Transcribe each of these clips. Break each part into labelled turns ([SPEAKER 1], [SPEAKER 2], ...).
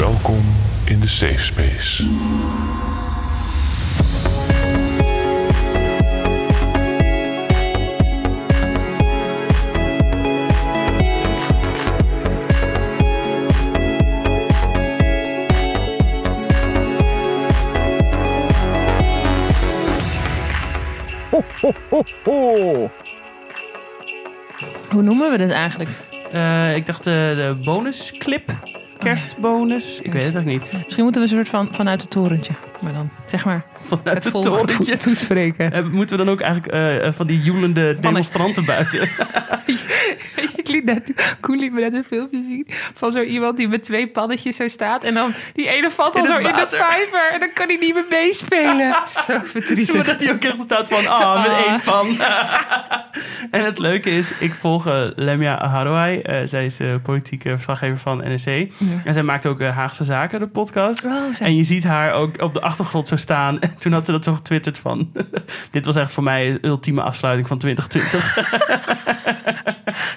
[SPEAKER 1] Welkom in de safe space.
[SPEAKER 2] Hoe noemen we dit eigenlijk?
[SPEAKER 3] Eh, ik dacht de, de bonusclip. Kerstbonus. Ik weet het ook niet.
[SPEAKER 2] Misschien moeten we een soort van vanuit het torentje. Maar dan, zeg maar,
[SPEAKER 3] Vanuit
[SPEAKER 2] het
[SPEAKER 3] het torentje.
[SPEAKER 2] toe- toespreken.
[SPEAKER 3] Moeten we dan ook eigenlijk eh, eh, van die joelende demonstranten buiten?
[SPEAKER 2] Ik liet net, Koen liet me net een filmpje zien van zo iemand die met twee pannetjes zo staat. En dan die ene valt al
[SPEAKER 3] In
[SPEAKER 2] zo in de vijver. En dan kan hij niet meer meespelen. Zo
[SPEAKER 3] Zo
[SPEAKER 2] verdrietig.
[SPEAKER 3] dat hij ook echt staat van, ah, met
[SPEAKER 2] ah.
[SPEAKER 3] één pan. en het leuke is, ik volg eh, Lemia Aharouai. Eh, zij is politieke verslaggever van NRC. En zij maakt ook Haagse Zaken, de podcast.
[SPEAKER 2] Oh.
[SPEAKER 3] En je ziet haar ook op de achtergrond zo staan. En toen had ze dat zo getwitterd van... dit was echt voor mij de ultieme afsluiting van 2020.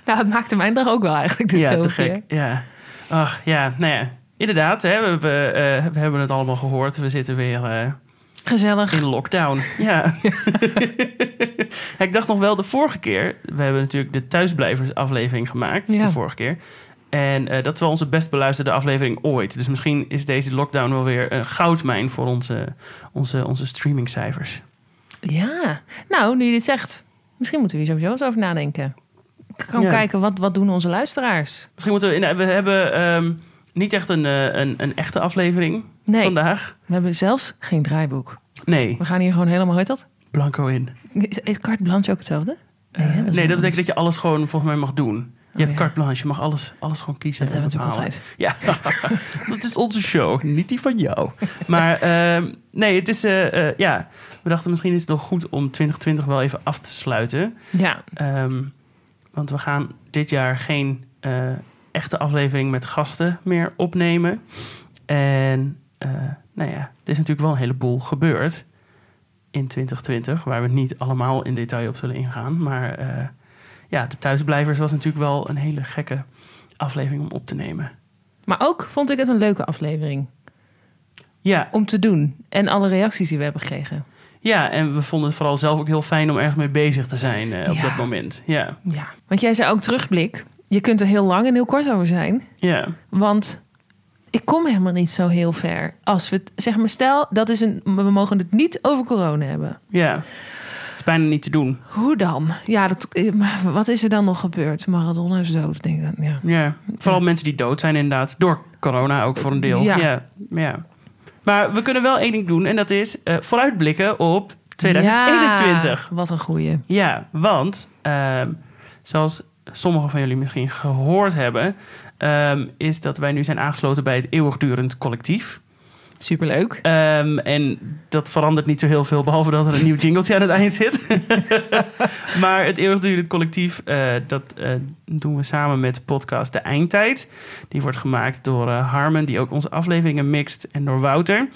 [SPEAKER 2] Nou, het maakte mijn dag ook wel eigenlijk, dit
[SPEAKER 3] ja, te
[SPEAKER 2] filmpje.
[SPEAKER 3] gek. Ja. Ach, ja, nou ja. Inderdaad, hè, we, we, eh, we hebben het allemaal gehoord. We zitten weer eh,
[SPEAKER 2] Gezellig.
[SPEAKER 3] in lockdown. Ja. ik dacht nog wel de vorige keer... We hebben natuurlijk de thuisblijvers aflevering gemaakt.
[SPEAKER 2] Ja.
[SPEAKER 3] De vorige keer. En eh, dat is wel onze best beluisterde aflevering ooit. Dus misschien is deze lockdown wel weer een goudmijn voor onze, onze, onze streamingcijfers.
[SPEAKER 2] Ja. Nou, nu je dit zegt, misschien moeten we hier sowieso eens over nadenken. Gewoon
[SPEAKER 3] Ja.
[SPEAKER 2] kijken, wat, wat doen onze luisteraars?
[SPEAKER 3] Misschien moeten we... in- We hebben ehm, niet echt een, eh, een, een echte aflevering
[SPEAKER 2] Nee,
[SPEAKER 3] vandaag.
[SPEAKER 2] we hebben zelfs geen draaiboek.
[SPEAKER 3] Nee,
[SPEAKER 2] We gaan hier gewoon helemaal, heet dat?
[SPEAKER 3] blanco in.
[SPEAKER 2] Is, is carte blanche ook hetzelfde?
[SPEAKER 3] Eh,
[SPEAKER 2] hè,
[SPEAKER 3] nee, dat betekent
[SPEAKER 2] anders.
[SPEAKER 3] dat je alles gewoon volgens mij mag doen. Je
[SPEAKER 2] Oh,
[SPEAKER 3] hebt
[SPEAKER 2] ja.
[SPEAKER 3] carte blanche, je mag alles, alles gewoon kiezen.
[SPEAKER 2] Dat
[SPEAKER 3] en
[SPEAKER 2] hebben we natuurlijk altijd.
[SPEAKER 3] Ja, dat is onze show, niet die van jou. Maar ehm, nee, het is, eh, eh, ja, we dachten misschien is het nog goed om 2020 wel even af te sluiten.
[SPEAKER 2] Ja,
[SPEAKER 3] Ehm, want we gaan dit jaar geen eh, echte aflevering met gasten meer opnemen. En nou ja, er is natuurlijk wel een heleboel gebeurd in 2020, waar we niet allemaal in detail op zullen ingaan. Maar ja, de thuisblijvers was natuurlijk wel een hele gekke aflevering om op te nemen.
[SPEAKER 2] maar ook vond ik het een leuke aflevering
[SPEAKER 3] Ja,
[SPEAKER 2] om te doen. En alle reacties die we hebben gekregen.
[SPEAKER 3] ja, en we vonden het vooral zelf ook heel fijn om ergens mee bezig te zijn eh, op
[SPEAKER 2] Ja.
[SPEAKER 3] dat moment. Ja,
[SPEAKER 2] Ja, want jij zei ook terugblik. Je kunt er heel lang en heel kort over zijn.
[SPEAKER 3] ja,
[SPEAKER 2] Want ik kom helemaal niet zo heel ver. Als we zeg maar, stel, dat is een, we mogen het niet over corona hebben.
[SPEAKER 3] ja. Bijna niet te doen.
[SPEAKER 2] Hoe dan? Ja, dat, eh, wat is er dan nog gebeurd? Maradona is dood, denk ik dan. Ja.
[SPEAKER 3] Ja, vooral mensen die dood zijn inderdaad. Door corona ook voor een deel.
[SPEAKER 2] Ja.
[SPEAKER 3] Ja. Ja, Maar we kunnen wel één ding doen. En dat is eh, vooruitblikken op 2021.
[SPEAKER 2] Ja, wat een goeie.
[SPEAKER 3] Ja, want ehm, zoals sommigen van jullie misschien gehoord hebben... ehm, is dat wij nu zijn aangesloten bij het eeuwigdurend collectief.
[SPEAKER 2] Superleuk.
[SPEAKER 3] Ehm, en dat verandert niet zo heel veel, behalve dat er een nieuw jingletje aan het eind zit. maar het eeuwigdurend collectief, eh, dat eh, doen we samen met podcast De Eindtijd. Die wordt gemaakt door eh, Harmen, die ook onze afleveringen mixt, en door Wouter.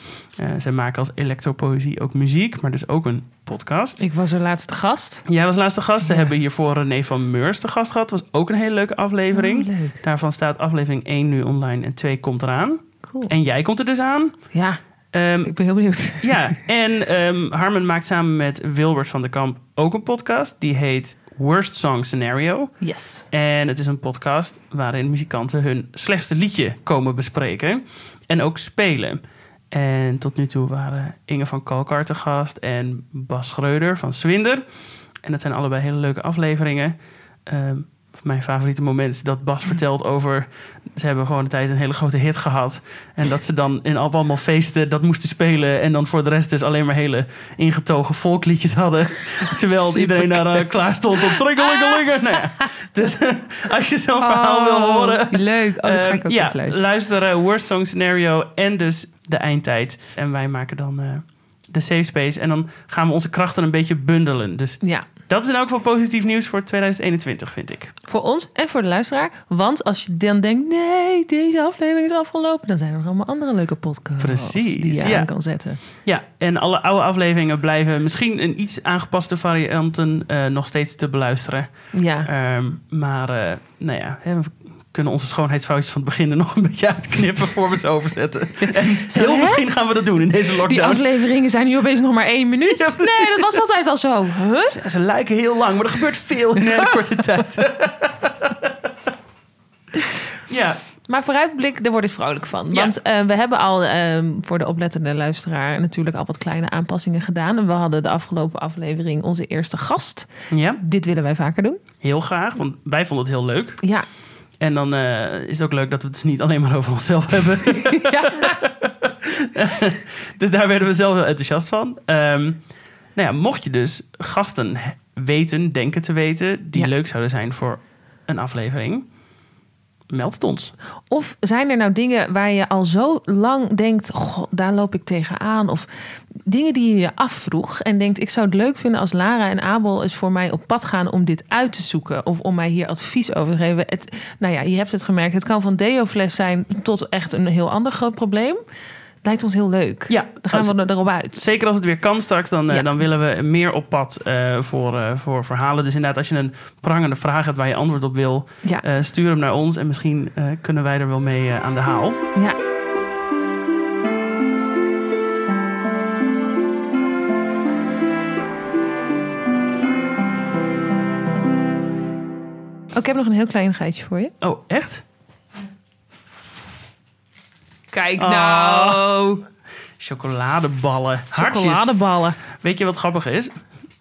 [SPEAKER 3] Zij maken als elektropoëzie ook muziek, maar dus ook een podcast.
[SPEAKER 2] Ik was er laatste gast.
[SPEAKER 3] Jij was laatste gast. Ze
[SPEAKER 2] Ja.
[SPEAKER 3] hebben hiervoor René van Meurs de gast gehad. was ook een hele leuke aflevering.
[SPEAKER 2] Oh, leuk.
[SPEAKER 3] Daarvan staat aflevering 1 nu online en 2 komt eraan.
[SPEAKER 2] Cool.
[SPEAKER 3] En jij komt er dus aan.
[SPEAKER 2] Ja,
[SPEAKER 3] Ehm,
[SPEAKER 2] ik ben heel benieuwd.
[SPEAKER 3] ja, en ehm, Harmon maakt samen met Wilbert van der Kamp ook een podcast. Die heet Worst Song Scenario.
[SPEAKER 2] Yes.
[SPEAKER 3] En het is een podcast waarin muzikanten hun slechtste liedje komen bespreken. En ook spelen. En tot nu toe waren Inge van Kalkar te gast en Bas Schreuder van Swinder. En dat zijn allebei hele leuke afleveringen. Ehm, mijn favoriete moment is dat Bas vertelt over... ze hebben gewoon de tijd een hele grote hit gehad. En dat ze dan in al- allemaal feesten dat moesten spelen... en dan voor de rest dus alleen maar hele ingetogen volkliedjes hadden. Terwijl iedereen daar eh, klaar stond om tringelingelingen. Nou ja, dus als je zo'n verhaal wil horen...
[SPEAKER 2] Oh, Leuk. Oh, dat ga ik
[SPEAKER 3] Ehm,
[SPEAKER 2] ook
[SPEAKER 3] ja,
[SPEAKER 2] even luisteren.
[SPEAKER 3] luister Worst Song Scenario en dus de eindtijd. En wij maken dan eh, de safe space. En dan gaan we onze krachten een beetje bundelen. Dus
[SPEAKER 2] Ja,
[SPEAKER 3] dat is in elk geval positief nieuws voor 2021, vind ik.
[SPEAKER 2] voor ons en voor de luisteraar. Want als je dan denkt, nee, deze aflevering is afgelopen... dan zijn er nog allemaal andere leuke podcasts
[SPEAKER 3] Precies,
[SPEAKER 2] die je
[SPEAKER 3] ja.
[SPEAKER 2] aan kan zetten.
[SPEAKER 3] Ja, en alle oude afleveringen blijven misschien een iets aangepaste varianten eh, nog steeds te beluisteren.
[SPEAKER 2] Ja,
[SPEAKER 3] Ehm, maar, eh, nou ja, we kunnen onze schoonheidsfoutjes van het begin er nog een beetje uitknippen voor we ze overzetten. En
[SPEAKER 2] Zo,
[SPEAKER 3] heel
[SPEAKER 2] hè?
[SPEAKER 3] misschien gaan we dat doen in deze
[SPEAKER 2] Die
[SPEAKER 3] lockdown.
[SPEAKER 2] afleveringen zijn nu opeens nog maar één minuut. Nee, dat was altijd al zo. Huh?
[SPEAKER 3] Ze lijken heel lang, maar er gebeurt veel in een hele korte tijd. ja,
[SPEAKER 2] Maar vooruitblik, daar word ik vrolijk van.
[SPEAKER 3] Ja.
[SPEAKER 2] Want eh, we hebben al ehm, voor de oplettende luisteraar natuurlijk al wat kleine aanpassingen gedaan. En we hadden de afgelopen aflevering onze eerste gast.
[SPEAKER 3] ja,
[SPEAKER 2] Dit willen wij vaker doen.
[SPEAKER 3] heel graag, want wij vonden het heel leuk.
[SPEAKER 2] Ja.
[SPEAKER 3] En dan eh, is het ook leuk dat we het dus niet alleen maar over onszelf hebben. dus daar werden we zelf heel enthousiast van. Ehm, nou ja, mocht je dus gasten weten, denken te weten, die
[SPEAKER 2] Ja.
[SPEAKER 3] leuk zouden zijn voor een aflevering, meld het ons.
[SPEAKER 2] Of zijn er nou dingen waar je al zo lang denkt, daar loop ik tegenaan? Of dingen die je je afvroeg en denkt, ik zou het leuk vinden als Lara en Abel eens voor mij op pad gaan om dit uit te zoeken. Of om mij hier advies over te geven. Het, nou ja, je hebt het gemerkt, het kan van deofles zijn tot echt een heel ander groot probleem. Lijkt ons heel leuk.
[SPEAKER 3] Ja,
[SPEAKER 2] Dan gaan
[SPEAKER 3] als-
[SPEAKER 2] we er- erop uit.
[SPEAKER 3] Zeker als het weer kan straks, dan, eh,
[SPEAKER 2] Ja.
[SPEAKER 3] dan willen we meer op pad eh, voor, eh, voor verhalen. Dus inderdaad, als je een prangende vraag hebt waar je antwoord op wil,
[SPEAKER 2] Ja,
[SPEAKER 3] stuur hem naar ons. En misschien kunnen wij er wel mee aan de haal.
[SPEAKER 2] ja. Oh, ik heb nog een heel klein geitje voor je.
[SPEAKER 3] Oh, echt?
[SPEAKER 2] Kijk
[SPEAKER 3] Oh.
[SPEAKER 2] nou.
[SPEAKER 3] Chocoladeballen. Hartjes.
[SPEAKER 2] Chocoladeballen.
[SPEAKER 3] Weet je wat grappig is?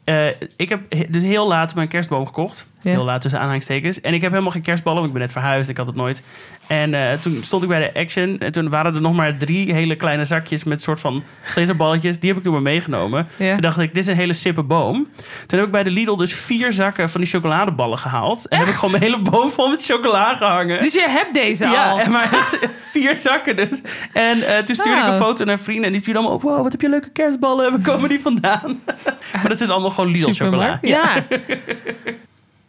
[SPEAKER 3] Eh, ik heb he- dus heel laat mijn kerstboom gekocht.
[SPEAKER 2] Ja.
[SPEAKER 3] Heel laat tussen aanhalingstekens. En ik heb helemaal geen kerstballen, want ik ben net verhuisd. Ik had het nooit. En eh, toen stond ik bij de Action. En toen waren er nog maar drie hele kleine zakjes met soort van glitterballetjes. Die heb ik toen maar meegenomen.
[SPEAKER 2] Ja.
[SPEAKER 3] Toen dacht ik, dit is een hele sippe boom. Toen heb ik bij de Lidl dus vier zakken van die chocoladeballen gehaald. En heb ik gewoon mijn hele boom vol met chocola gehangen.
[SPEAKER 2] Dus je hebt deze
[SPEAKER 3] Ja,
[SPEAKER 2] al.
[SPEAKER 3] en maar het, vier zakken dus. En eh, toen stuurde ik een foto naar vrienden. En die stuurden allemaal op. Wow, wat heb je leuke kerstballen. Waar komen die vandaan? maar dat is allemaal gewoon Lidl chocola.
[SPEAKER 2] Ja.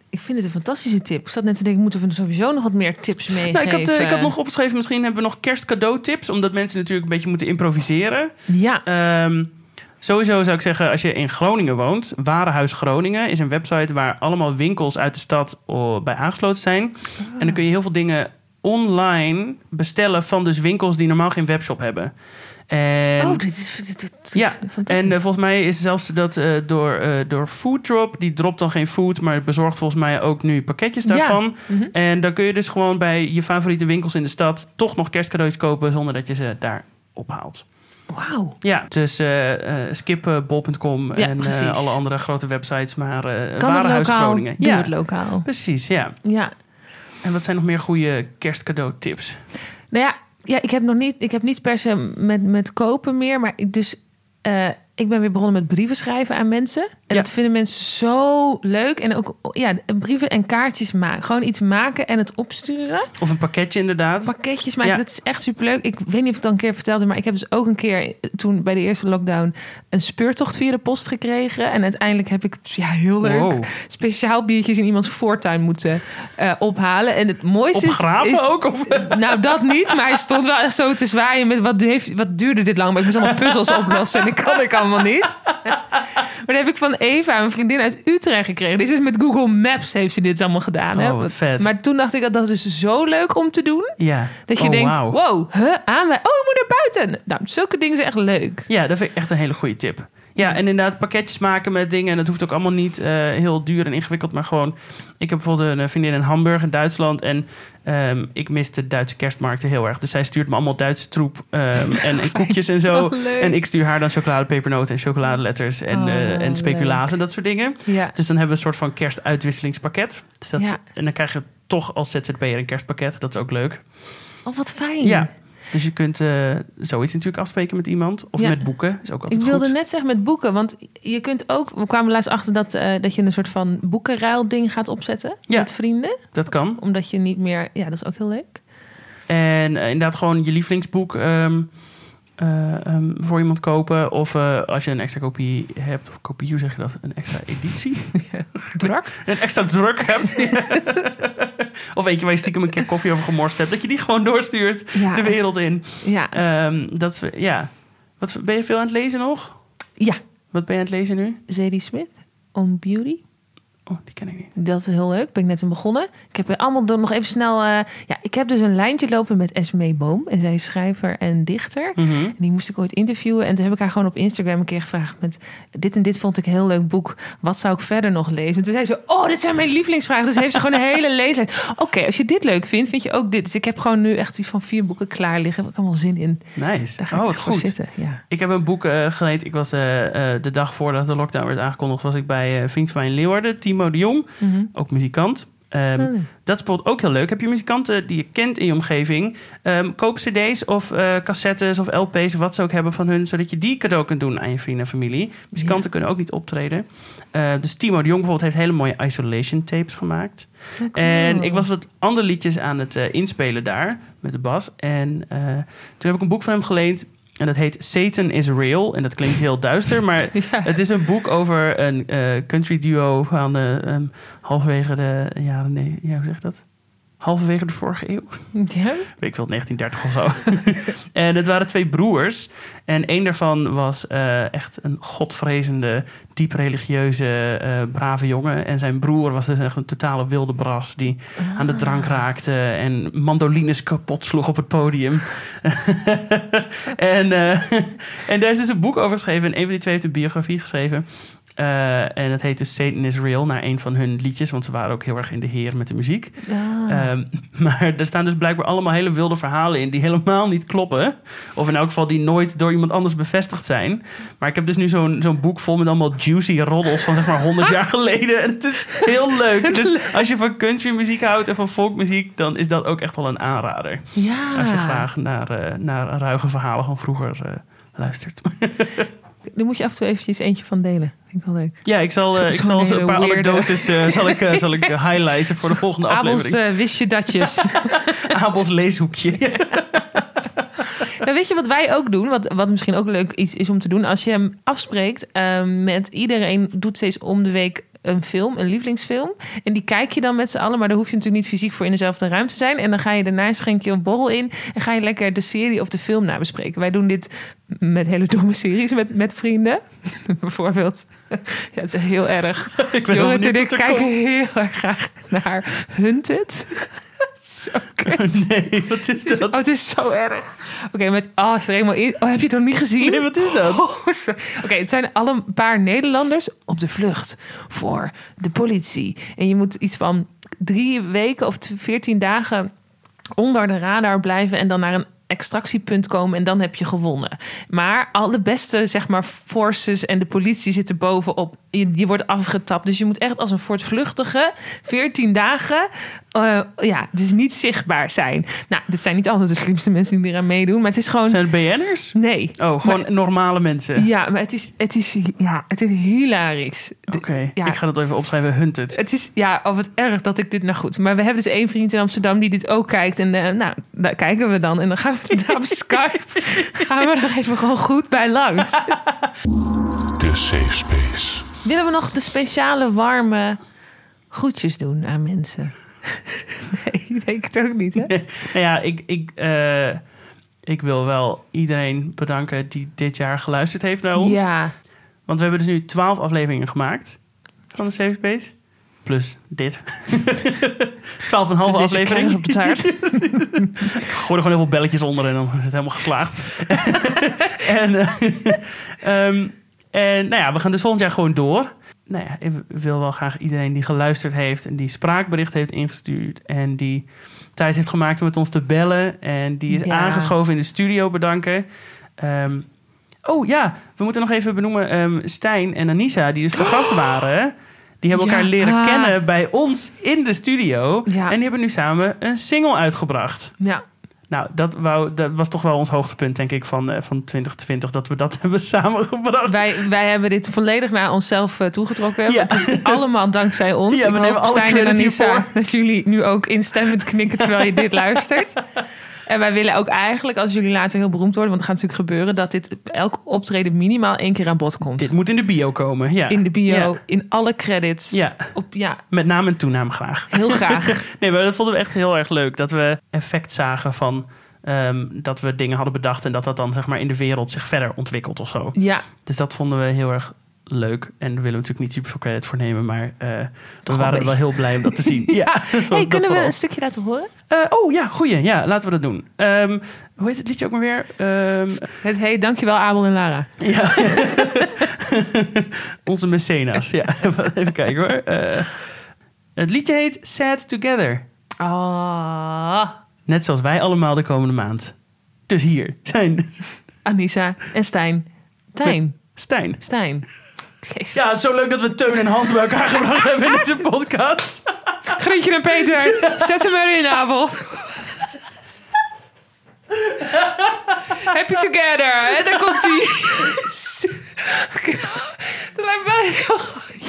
[SPEAKER 2] ik vind het een fantastische tip. Ik zat net te denken, moeten we sowieso nog wat meer tips meegeven?
[SPEAKER 3] Nou, ik, had, eh, ik had nog opgeschreven, misschien hebben we nog kerstcadeautips. Omdat mensen natuurlijk een beetje moeten improviseren.
[SPEAKER 2] Ja,
[SPEAKER 3] Ehm, sowieso zou ik zeggen, als je in Groningen woont... Warenhuis Groningen is een website... waar allemaal winkels uit de stad oh, bij aangesloten zijn. En dan kun je heel veel dingen online bestellen... van dus winkels die normaal geen webshop hebben. En
[SPEAKER 2] oh, dit is, dit, dit- dit is
[SPEAKER 3] Ja. En eh, volgens mij is zelfs dat eh, door, eh door Fooddrop, die dropt dan geen food, maar bezorgt volgens mij ook nu pakketjes
[SPEAKER 2] Ja.
[SPEAKER 3] daarvan.
[SPEAKER 2] Mhm.
[SPEAKER 3] En dan kun je dus gewoon bij je favoriete winkels in de stad toch nog kerstcadeautjes kopen zonder dat je ze daar ophaalt.
[SPEAKER 2] Wauw.
[SPEAKER 3] Ja, dus eh eh skip eh, bol.com
[SPEAKER 2] Ja,
[SPEAKER 3] en alle andere grote websites, maar eh
[SPEAKER 2] Kan
[SPEAKER 3] Warenhuis
[SPEAKER 2] lokaal?
[SPEAKER 3] Groningen.
[SPEAKER 2] Doe
[SPEAKER 3] ja,
[SPEAKER 2] het lokaal.
[SPEAKER 3] precies, ja.
[SPEAKER 2] Ja.
[SPEAKER 3] En wat zijn nog meer goede kerstcadeautips?
[SPEAKER 2] Nou ja, ja ik heb nog niet, ik heb niet per se met, met kopen meer, maar ik dus eh, ik ben weer begonnen met brieven schrijven aan mensen. En
[SPEAKER 3] Ja.
[SPEAKER 2] dat vinden mensen zo leuk. En ook ja, brieven en kaartjes maken. Gewoon iets maken en het opsturen.
[SPEAKER 3] Of een pakketje inderdaad.
[SPEAKER 2] Pakketjes maken,
[SPEAKER 3] Ja.
[SPEAKER 2] dat is echt superleuk. Ik weet niet of ik het al een keer verteld heb, maar ik heb dus ook een keer toen bij de eerste lockdown een speurtocht via de post gekregen. En uiteindelijk heb ik het ja, heel leuk
[SPEAKER 3] Wow.
[SPEAKER 2] speciaal biertjes in iemands voortuin moeten eh, ophalen. En het mooiste is-
[SPEAKER 3] Opgraven
[SPEAKER 2] is,
[SPEAKER 3] ook? Of?
[SPEAKER 2] nou, dat niet. Maar hij stond wel echt zo te zwaaien met wat, heeft, wat duurde dit lang. Maar ik moest allemaal puzzels oplossen en dat kan ik allemaal niet. Maar dat heb ik van Eva, een vriendin uit Utrecht gekregen. Dus met Google Maps heeft ze dit allemaal gedaan. hè?
[SPEAKER 3] Oh, wat vet.
[SPEAKER 2] Maar toen dacht ik, dat dat is zo leuk om te doen.
[SPEAKER 3] Ja.
[SPEAKER 2] Dat je
[SPEAKER 3] Oh,
[SPEAKER 2] denkt, wow, huh, aanwij- Oh, ik moet naar buiten. Nou, zulke dingen zijn echt leuk.
[SPEAKER 3] Ja, dat vind ik echt een hele goede tip. Ja, en inderdaad pakketjes maken met dingen. En dat hoeft ook allemaal niet eh, heel duur en ingewikkeld. Maar gewoon, ik heb bijvoorbeeld een vriendin in Hamburg in Duitsland. En ehm, ik mis de Duitse kerstmarkten heel erg. Dus zij stuurt me allemaal Duitse troep ehm, en, en koekjes en zo.
[SPEAKER 2] Oh.
[SPEAKER 3] En ik stuur haar dan chocoladepepernoten en chocoladeletters en,
[SPEAKER 2] Oh,
[SPEAKER 3] eh, en speculaas en dat soort dingen.
[SPEAKER 2] Ja.
[SPEAKER 3] Dus dan hebben we een soort van kerstuitwisselingspakket. Dus dat is-
[SPEAKER 2] Ja.
[SPEAKER 3] En dan krijg je toch als ZZP'er een kerstpakket. Dat is ook leuk.
[SPEAKER 2] Oh, wat fijn.
[SPEAKER 3] Ja. Dus je kunt eh, zoiets natuurlijk afspreken met iemand. Of
[SPEAKER 2] Ja.
[SPEAKER 3] met boeken. Is ook altijd
[SPEAKER 2] Ik wilde
[SPEAKER 3] goed.
[SPEAKER 2] net zeggen met boeken, want je kunt ook... We kwamen laatst achter dat, eh, dat je een soort van boekenruilding gaat opzetten
[SPEAKER 3] Ja.
[SPEAKER 2] met vrienden.
[SPEAKER 3] Dat kan.
[SPEAKER 2] Omdat je niet meer... Ja, dat is ook heel leuk.
[SPEAKER 3] En eh, inderdaad gewoon je lievelingsboek ehm, eh, ehm, voor iemand kopen. Of als je een extra kopie hebt, of kopie, hoe zeg je dat? Een extra editie?
[SPEAKER 2] Druk.
[SPEAKER 3] een extra druk hebt. of eentje waar je stiekem een keer koffie over gemorst hebt. Dat je die gewoon doorstuurt
[SPEAKER 2] Ja.
[SPEAKER 3] de wereld in.
[SPEAKER 2] Ja.
[SPEAKER 3] Ehm, dat ja. Wat, ben je veel aan het lezen nog?
[SPEAKER 2] ja.
[SPEAKER 3] Wat ben je aan het lezen nu?
[SPEAKER 2] Zadie Smith on Beauty.
[SPEAKER 3] Oh, die ken ik niet.
[SPEAKER 2] Dat is heel leuk. Ben ik net in begonnen. Ik heb allemaal door nog even snel. eh, ja, ik heb dus een lijntje lopen met Esmee Boom. En zij is schrijver en dichter.
[SPEAKER 3] Mhm.
[SPEAKER 2] En die moest ik ooit interviewen. En toen heb ik haar gewoon op Instagram een keer gevraagd met... dit en dit vond ik een heel leuk boek. Wat zou ik verder nog lezen? En toen zei ze, oh, dit zijn mijn lievelingsvragen. Dus heeft ze gewoon een hele leeslijst. Oké, als je dit leuk vindt, vind je ook dit. Dus ik heb gewoon nu echt iets van vier boeken klaar liggen. Heb ik allemaal zin in.
[SPEAKER 3] Nice.
[SPEAKER 2] Daar ga
[SPEAKER 3] oh, wat goed.
[SPEAKER 2] zitten. Ja.
[SPEAKER 3] Ik heb een boek gelezen. Ik was eh, de dag voordat de lockdown werd aangekondigd, was ik bij mij in Leeuwarden, Timo de Jong,
[SPEAKER 2] Mhm.
[SPEAKER 3] ook muzikant. Ehm,
[SPEAKER 2] Hmm.
[SPEAKER 3] Dat is bijvoorbeeld ook heel leuk. Heb je muzikanten die je kent in je omgeving? Ehm, koop cd's of eh, cassettes of lp's of wat ze ook hebben van hun... zodat je die cadeau kunt doen aan je vrienden en familie. Muzikanten
[SPEAKER 2] Ja.
[SPEAKER 3] kunnen ook niet optreden. Eh, dus Timo de Jong bijvoorbeeld heeft hele mooie isolation tapes gemaakt.
[SPEAKER 2] Oh, cool.
[SPEAKER 3] En ik was wat andere liedjes aan het eh, inspelen daar met de bas. En eh, toen heb ik een boek van hem geleend. En dat heet Satan is Real. En dat klinkt heel duister, maar
[SPEAKER 2] Ja.
[SPEAKER 3] het is een boek over een eh, country duo van de ehm, halverwege de jaren... Nee, ja, hoe zeg je dat? Halverwege de vorige eeuw.
[SPEAKER 2] Ja?
[SPEAKER 3] Weet ik veel, 1930 of zo. en het waren twee broers. En één daarvan was eh, echt een godvrezende, diep religieuze, eh, brave jongen. En zijn broer was dus echt een totale wilde bras die aan de drank raakte en mandolines kapot sloeg op het podium. en, eh, en daar is dus een boek over geschreven. En een van die twee heeft een biografie geschreven. Eh, en het heet dus Satan is Real, naar een van hun liedjes. Want ze waren ook heel erg in de heer met de muziek.
[SPEAKER 2] Ah.
[SPEAKER 3] Ehm, maar er staan dus blijkbaar allemaal hele wilde verhalen in die helemaal niet kloppen. Of in elk geval die nooit door iemand anders bevestigd zijn. Maar ik heb dus nu zo'n zo'n boek vol met allemaal juicy roddels van zeg maar 100 jaar geleden. En het is heel leuk. Dus als je van country muziek houdt en van folkmuziek, dan is dat ook echt wel een aanrader.
[SPEAKER 2] ja.
[SPEAKER 3] Als je graag naar, eh, naar ruige verhalen van vroeger eh, luistert.
[SPEAKER 2] Daar moet je af en toe eventjes eentje van delen. Vind ik wel leuk.
[SPEAKER 3] Ja, ik zal, eh, ik zal een paar
[SPEAKER 2] weirde-
[SPEAKER 3] anekdotes eh, zal ik, eh, zal ik highlighten voor de volgende
[SPEAKER 2] Abels,
[SPEAKER 3] aflevering.
[SPEAKER 2] eh, wist je datjes.
[SPEAKER 3] Abels leeshoekje.
[SPEAKER 2] Nou, weet je wat wij ook doen? Wat, wat misschien ook leuk iets is om te doen. Als je hem afspreekt ehm, met iedereen, doet steeds om de week een film, een lievelingsfilm. En die kijk je dan met z'n allen. Maar daar hoef je natuurlijk niet fysiek voor in dezelfde ruimte te zijn. En dan ga je daarna schenk je een borrel in. En ga je lekker de serie of de film nabespreken. Wij doen dit met hele domme series met, met vrienden. Bijvoorbeeld. Ja, het is heel erg.
[SPEAKER 3] ik ben
[SPEAKER 2] Jorrit en ik kijken heel erg graag naar Hunted. Zo kut.
[SPEAKER 3] Nee, wat is dat?
[SPEAKER 2] Oh, het is zo erg. Oké, met oh, als je er helemaal in. Oh, heb je het nog niet gezien?
[SPEAKER 3] Nee, wat is dat?
[SPEAKER 2] Oh, zo- Oké, het zijn alle een paar Nederlanders op de vlucht voor de politie. En je moet iets van drie weken of veertien dagen onder de radar blijven en dan naar een extractiepunt komen en dan heb je gewonnen. Maar alle beste, zeg maar, forces en de politie zitten bovenop. Je, je wordt afgetapt. Dus je moet echt als een voortvluchtige 14 dagen, eh, ja, dus niet zichtbaar zijn. Nou, dit zijn niet altijd de slimste mensen die eraan meedoen, maar het is gewoon.
[SPEAKER 3] Zijn het BN'ers?
[SPEAKER 2] Nee.
[SPEAKER 3] Oh, gewoon
[SPEAKER 2] Maar-
[SPEAKER 3] normale mensen.
[SPEAKER 2] ja, maar het is, het is, ja, het is hilarisch.
[SPEAKER 3] Oké,
[SPEAKER 2] Ja.
[SPEAKER 3] ik ga dat even opschrijven. Hunted.
[SPEAKER 2] Het is, ja, of het erg dat ik dit nou goed. Maar we hebben dus één vriend in Amsterdam die dit ook kijkt. En eh, nou, daar kijken we dan. En dan gaan op Skype. Gaan we er even gewoon goed bij langs.
[SPEAKER 1] De Safe Space.
[SPEAKER 2] Willen we nog de speciale warme groetjes doen aan mensen? Nee, ik denk het ook niet, hè?
[SPEAKER 3] Nou ja, ik, ik, eh, ik wil wel iedereen bedanken die dit jaar geluisterd heeft naar ons.
[SPEAKER 2] Ja,
[SPEAKER 3] Want we hebben dus nu twaalf afleveringen gemaakt van de Safe Space. Plus dit. Twaalf en een halve
[SPEAKER 2] dus deze
[SPEAKER 3] aflevering.
[SPEAKER 2] krijgen ze op de taart.
[SPEAKER 3] Ik gooi er gewoon heel veel belletjes onder en dan is het helemaal geslaagd. en, eh, ehm, en nou ja, we gaan dus volgend jaar gewoon door. Nou ja, ik wil wel graag iedereen die geluisterd heeft en die spraakbericht heeft ingestuurd en die tijd heeft gemaakt om met ons te bellen en die is
[SPEAKER 2] Ja.
[SPEAKER 3] aangeschoven in de studio bedanken. Ehm, oh ja, we moeten nog even benoemen ehm, Stijn en Anissa, die dus te gast waren. Die hebben elkaar
[SPEAKER 2] Ja.
[SPEAKER 3] leren
[SPEAKER 2] Ah.
[SPEAKER 3] kennen bij ons in de studio.
[SPEAKER 2] Ja.
[SPEAKER 3] En die hebben nu samen een single uitgebracht.
[SPEAKER 2] ja.
[SPEAKER 3] Nou, dat, wou, dat was toch wel ons hoogtepunt, denk ik, van, eh, van 2020. Dat we dat hebben samengebracht.
[SPEAKER 2] Wij, wij hebben dit volledig naar onszelf eh, toegetrokken.
[SPEAKER 3] Ja.
[SPEAKER 2] Het is allemaal dankzij ons.
[SPEAKER 3] Ja, we
[SPEAKER 2] Ik hoop, Stijn en Anissa, dat jullie nu ook instemmend knikken terwijl je dit luistert. En wij willen ook eigenlijk, als jullie later heel beroemd worden... want het gaat natuurlijk gebeuren... dat dit elk optreden minimaal één keer aan bod komt.
[SPEAKER 3] Dit moet in de bio komen, ja.
[SPEAKER 2] In de bio,
[SPEAKER 3] Ja,
[SPEAKER 2] in alle credits.
[SPEAKER 3] Ja.
[SPEAKER 2] Op, ja,
[SPEAKER 3] met naam en toenaam graag.
[SPEAKER 2] heel graag.
[SPEAKER 3] Nee, maar dat vonden we echt heel erg leuk. Dat we effect zagen van ehm, dat we dingen hadden bedacht... en dat dat dan zeg maar in de wereld zich verder ontwikkelt of zo.
[SPEAKER 2] Ja,
[SPEAKER 3] Dus dat vonden we heel erg leuk. En daar willen we natuurlijk niet super veel credit voor nemen. Maar eh, we waren
[SPEAKER 2] een
[SPEAKER 3] wel heel blij om dat te zien. ja, dat,
[SPEAKER 2] Hey, kunnen we een stukje laten horen?
[SPEAKER 3] Eh, oh ja, goeie. Ja, laten we dat doen. Ehm, hoe heet het liedje ook maar weer? Ehm,
[SPEAKER 2] Het hey, dankjewel Abel en Lara.
[SPEAKER 3] ja. Onze mecena's. Ja, even kijken hoor. Eh, het liedje heet Sad Together.
[SPEAKER 2] Ah,
[SPEAKER 3] Net zoals wij allemaal de komende maand. Dus hier zijn
[SPEAKER 2] Anissa en Stijn. Tijn,
[SPEAKER 3] Stijn.
[SPEAKER 2] Stijn. Jezus.
[SPEAKER 3] Ja, het is zo leuk dat we Teun en Hans bij elkaar gebracht hebben in deze podcast.
[SPEAKER 2] Grietje en Peter, zet hem erin, Abel. Happy together. En dan komt hij. Dat lijkt mij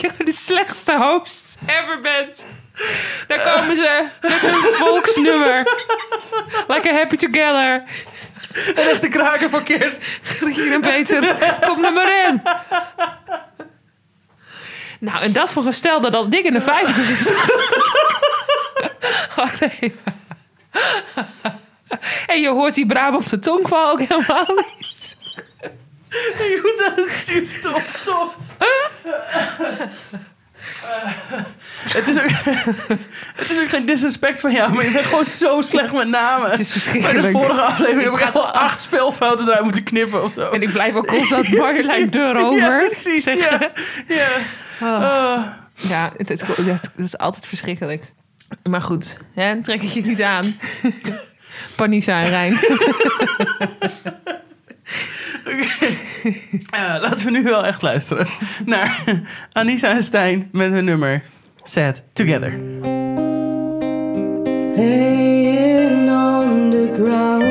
[SPEAKER 2] je de slechtste host ever bent. Daar komen ze met hun volksnummer. Lekker happy together.
[SPEAKER 3] En echt de kraker van kerst.
[SPEAKER 2] Grietje en Peter, kom er maar in. Nou, en dat voor een stel dat dat dik in de 50 is. Oh, nee. En je hoort die Brabantse tongval ook helemaal niet.
[SPEAKER 3] Je moet aan het zuur. Stop, stop. het, is ook, het is ook geen disrespect van jou, maar je bent gewoon zo slecht met namen.
[SPEAKER 2] Het is
[SPEAKER 3] Bij de
[SPEAKER 2] verschrikkelijk.
[SPEAKER 3] vorige aflevering heb ik echt al acht spelfouten eruit moeten knippen of zo.
[SPEAKER 2] En ik blijf ook constant Marjolein deur over.
[SPEAKER 3] Ja, precies. Ja, ja.
[SPEAKER 2] Oh.
[SPEAKER 3] Oh.
[SPEAKER 2] Ja, het is, het is altijd verschrikkelijk. Maar goed, hè, trek het je niet aan. Panisa en Rijn.
[SPEAKER 3] Laten we nu wel echt luisteren naar Anissa en Stijn met hun nummer Sad Together.
[SPEAKER 4] laying on the ground,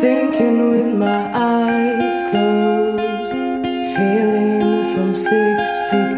[SPEAKER 4] thinking with my eyes feeling from six feet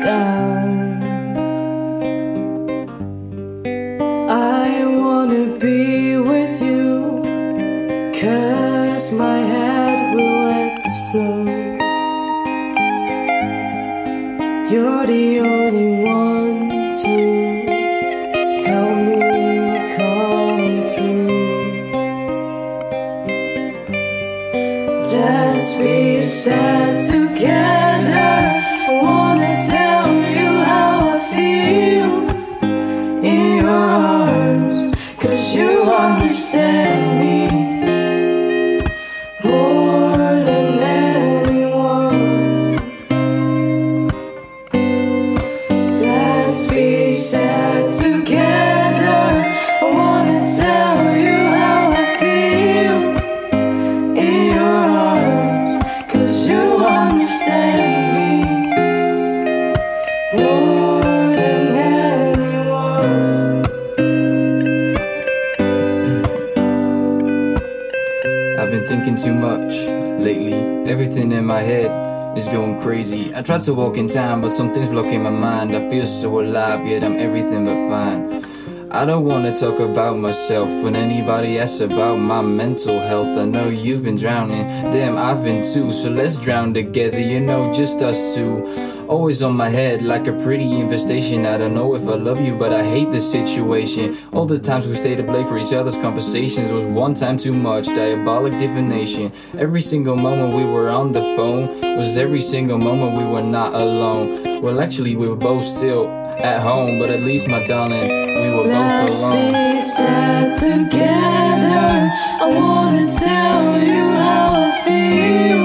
[SPEAKER 5] tried to walk in time, but something's blocking my mind. I feel so alive, yet I'm everything but fine. I don't wanna talk about myself when anybody asks about my mental health. I know you've been drowning, damn, I've been too. So let's drown together, you know, just us two. Always on my head like a pretty infestation. I don't know if I love you, but I hate the situation. All the times we stayed up late for each other's conversations was one time too much. Diabolic divination. Every single moment we were on the phone was every single moment we were not alone. Well, actually, we were both still at home, but at least, my darling, we were both
[SPEAKER 4] Let's
[SPEAKER 5] alone.
[SPEAKER 4] be sad together. I wanna tell you how I feel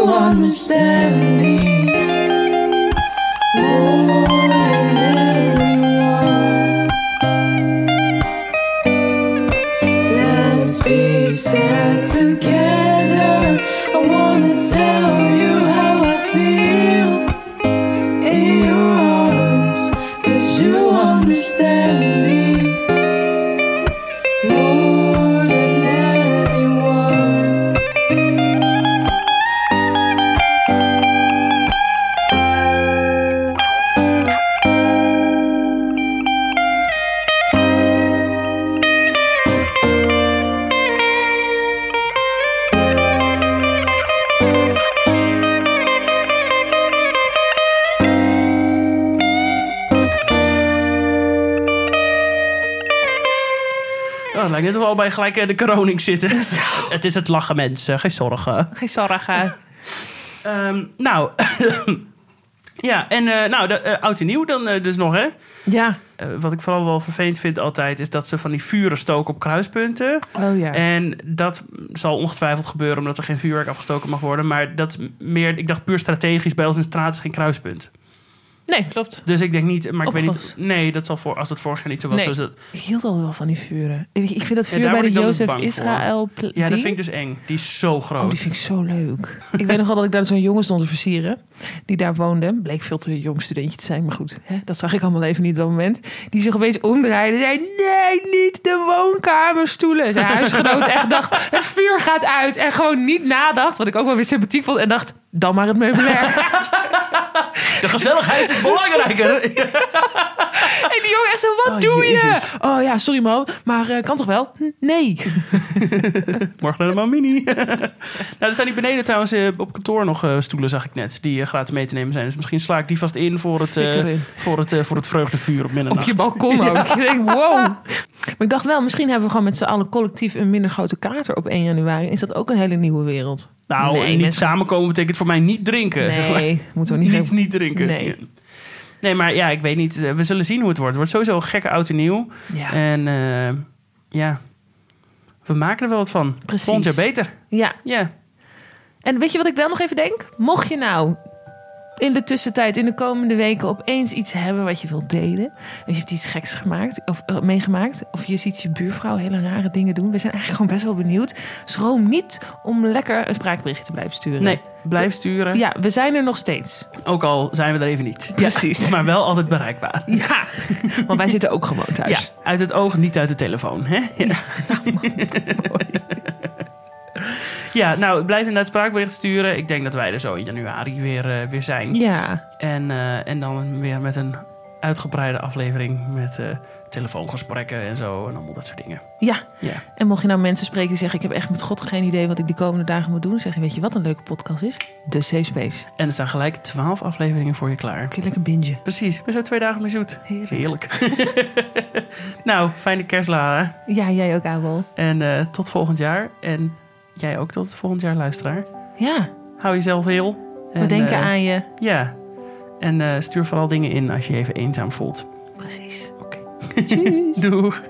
[SPEAKER 4] you understand me more than anyone. Let's be sad
[SPEAKER 3] het lijkt net of we al bij gelijk eh, de kroning zitten. het is het lachen, mensen. Geen zorgen.
[SPEAKER 2] Geen zorgen.
[SPEAKER 3] Ehm, nou, ja, en eh, nou, de, eh, oud en nieuw dan dus nog, hè?
[SPEAKER 2] Ja.
[SPEAKER 3] Wat ik vooral wel vervelend vind altijd... is dat ze van die vuren stoken op kruispunten.
[SPEAKER 2] Oh ja.
[SPEAKER 3] En dat zal ongetwijfeld gebeuren... omdat er geen vuurwerk afgestoken mag worden. Maar dat is meer... Ik dacht puur strategisch... bij ons in de straat is geen kruispunt.
[SPEAKER 2] Nee, klopt.
[SPEAKER 3] Dus ik denk niet... Maar ik weet niet... Nee, dat zal voor, als dat vorig jaar niet zo was...
[SPEAKER 2] Nee.
[SPEAKER 3] zo is het-
[SPEAKER 2] Ik hield altijd wel van die vuren. Ik, ik vind dat vuur bij de
[SPEAKER 3] dus
[SPEAKER 2] Jozef. Israël... pl-
[SPEAKER 3] ja, dat vind ik dus eng. Die is zo groot.
[SPEAKER 2] Oh, die vind ik zo leuk. ik weet nog wel dat ik daar zo'n jongen stond te versieren. Die daar woonde. Bleek veel te jong studentje te zijn. Maar goed, hè, dat zag ik allemaal even niet op dat moment. Die zich opeens omdraaide. en zei, nee, niet de woonkamerstoelen. Zijn huisgenoot echt dacht, het vuur gaat uit. En gewoon niet nadacht. Wat ik ook wel weer sympathiek vond. En dacht, dan maar het meubilair.
[SPEAKER 3] De gezelligheid is belangrijker.
[SPEAKER 2] en die jongen echt zo, wat
[SPEAKER 3] Oh,
[SPEAKER 2] doe
[SPEAKER 3] Jezus.
[SPEAKER 2] je? Oh ja, sorry man. Maar eh, kan toch wel? Nee.
[SPEAKER 3] Morgen naar de Mamini. nou, er staan die beneden trouwens eh, op kantoor nog eh, stoelen, zag ik net. Die gratis mee te nemen zijn. Dus misschien sla ik die vast in voor het,
[SPEAKER 2] in.
[SPEAKER 3] voor het, voor het vreugdevuur op middernacht.
[SPEAKER 2] Op je balkon ook. Ik denk, wow. Maar ik dacht wel, misschien hebben we gewoon met z'n allen collectief een minder grote kater op 1 januari. Is dat ook een hele nieuwe wereld?
[SPEAKER 3] Nou,
[SPEAKER 2] Nee,
[SPEAKER 3] en niet
[SPEAKER 2] mensen-
[SPEAKER 3] samenkomen betekent voor mij niet drinken. zeg maar.
[SPEAKER 2] Nee, moeten we niet
[SPEAKER 3] Niet,
[SPEAKER 2] gaan-
[SPEAKER 3] niet drinken.
[SPEAKER 2] Nee.
[SPEAKER 3] Nee, maar ja, ik weet niet. Eh, We zullen zien hoe het wordt. Het wordt sowieso een gekke oud en nieuw.
[SPEAKER 2] Ja.
[SPEAKER 3] En eh, ja, we maken er wel wat van.
[SPEAKER 2] Precies.
[SPEAKER 3] Volgend jaar beter.
[SPEAKER 2] ja.
[SPEAKER 3] Ja.
[SPEAKER 2] En weet je wat ik wel nog even denk? Mocht je nou in de tussentijd, in de komende weken, opeens iets hebben wat je wilt delen. Of je hebt iets geks gemaakt of eh, meegemaakt. Of je ziet je buurvrouw hele rare dingen doen. We zijn eigenlijk gewoon best wel benieuwd. Schroom niet om lekker een spraakberichtje te blijven sturen.
[SPEAKER 3] Nee, blijf sturen.
[SPEAKER 2] Ja, we zijn er nog steeds.
[SPEAKER 3] Ook al zijn we er even niet.
[SPEAKER 2] Precies.
[SPEAKER 3] Maar wel altijd bereikbaar.
[SPEAKER 2] Ja, want wij zitten ook gewoon thuis.
[SPEAKER 3] Ja, uit het oog, niet uit de telefoon. Hè? Ja. ja, nou, blijf inderdaad spraakbericht sturen. Ik denk dat wij er zo in januari weer, eh, weer zijn.
[SPEAKER 2] Ja,
[SPEAKER 3] En, eh, en dan weer met een uitgebreide aflevering met eh, telefoongesprekken en zo. En allemaal dat soort dingen.
[SPEAKER 2] ja.
[SPEAKER 3] Ja.
[SPEAKER 2] En mocht je nou mensen spreken die zeggen... ik heb echt met god geen idee wat ik de komende dagen moet doen... zeg je, weet je wat een leuke podcast is? De Safe Space.
[SPEAKER 3] En er staan gelijk twaalf afleveringen voor je klaar.
[SPEAKER 2] Kun je lekker bingen.
[SPEAKER 3] Precies, ik ben zo twee dagen mee zoet.
[SPEAKER 2] Heerlijk.
[SPEAKER 3] Heerlijk. nou, fijne kerst, Lara.
[SPEAKER 2] Ja, jij ook, Abel.
[SPEAKER 3] En tot volgend jaar. En jij ook tot volgend jaar, luisteraar.
[SPEAKER 2] Ja,
[SPEAKER 3] Hou jezelf heel.
[SPEAKER 2] we
[SPEAKER 3] En,
[SPEAKER 2] denken
[SPEAKER 3] eh,
[SPEAKER 2] aan je.
[SPEAKER 3] Ja. En eh, stuur vooral dingen in als je je even eenzaam voelt.
[SPEAKER 2] Precies.
[SPEAKER 3] Oké. Doeg.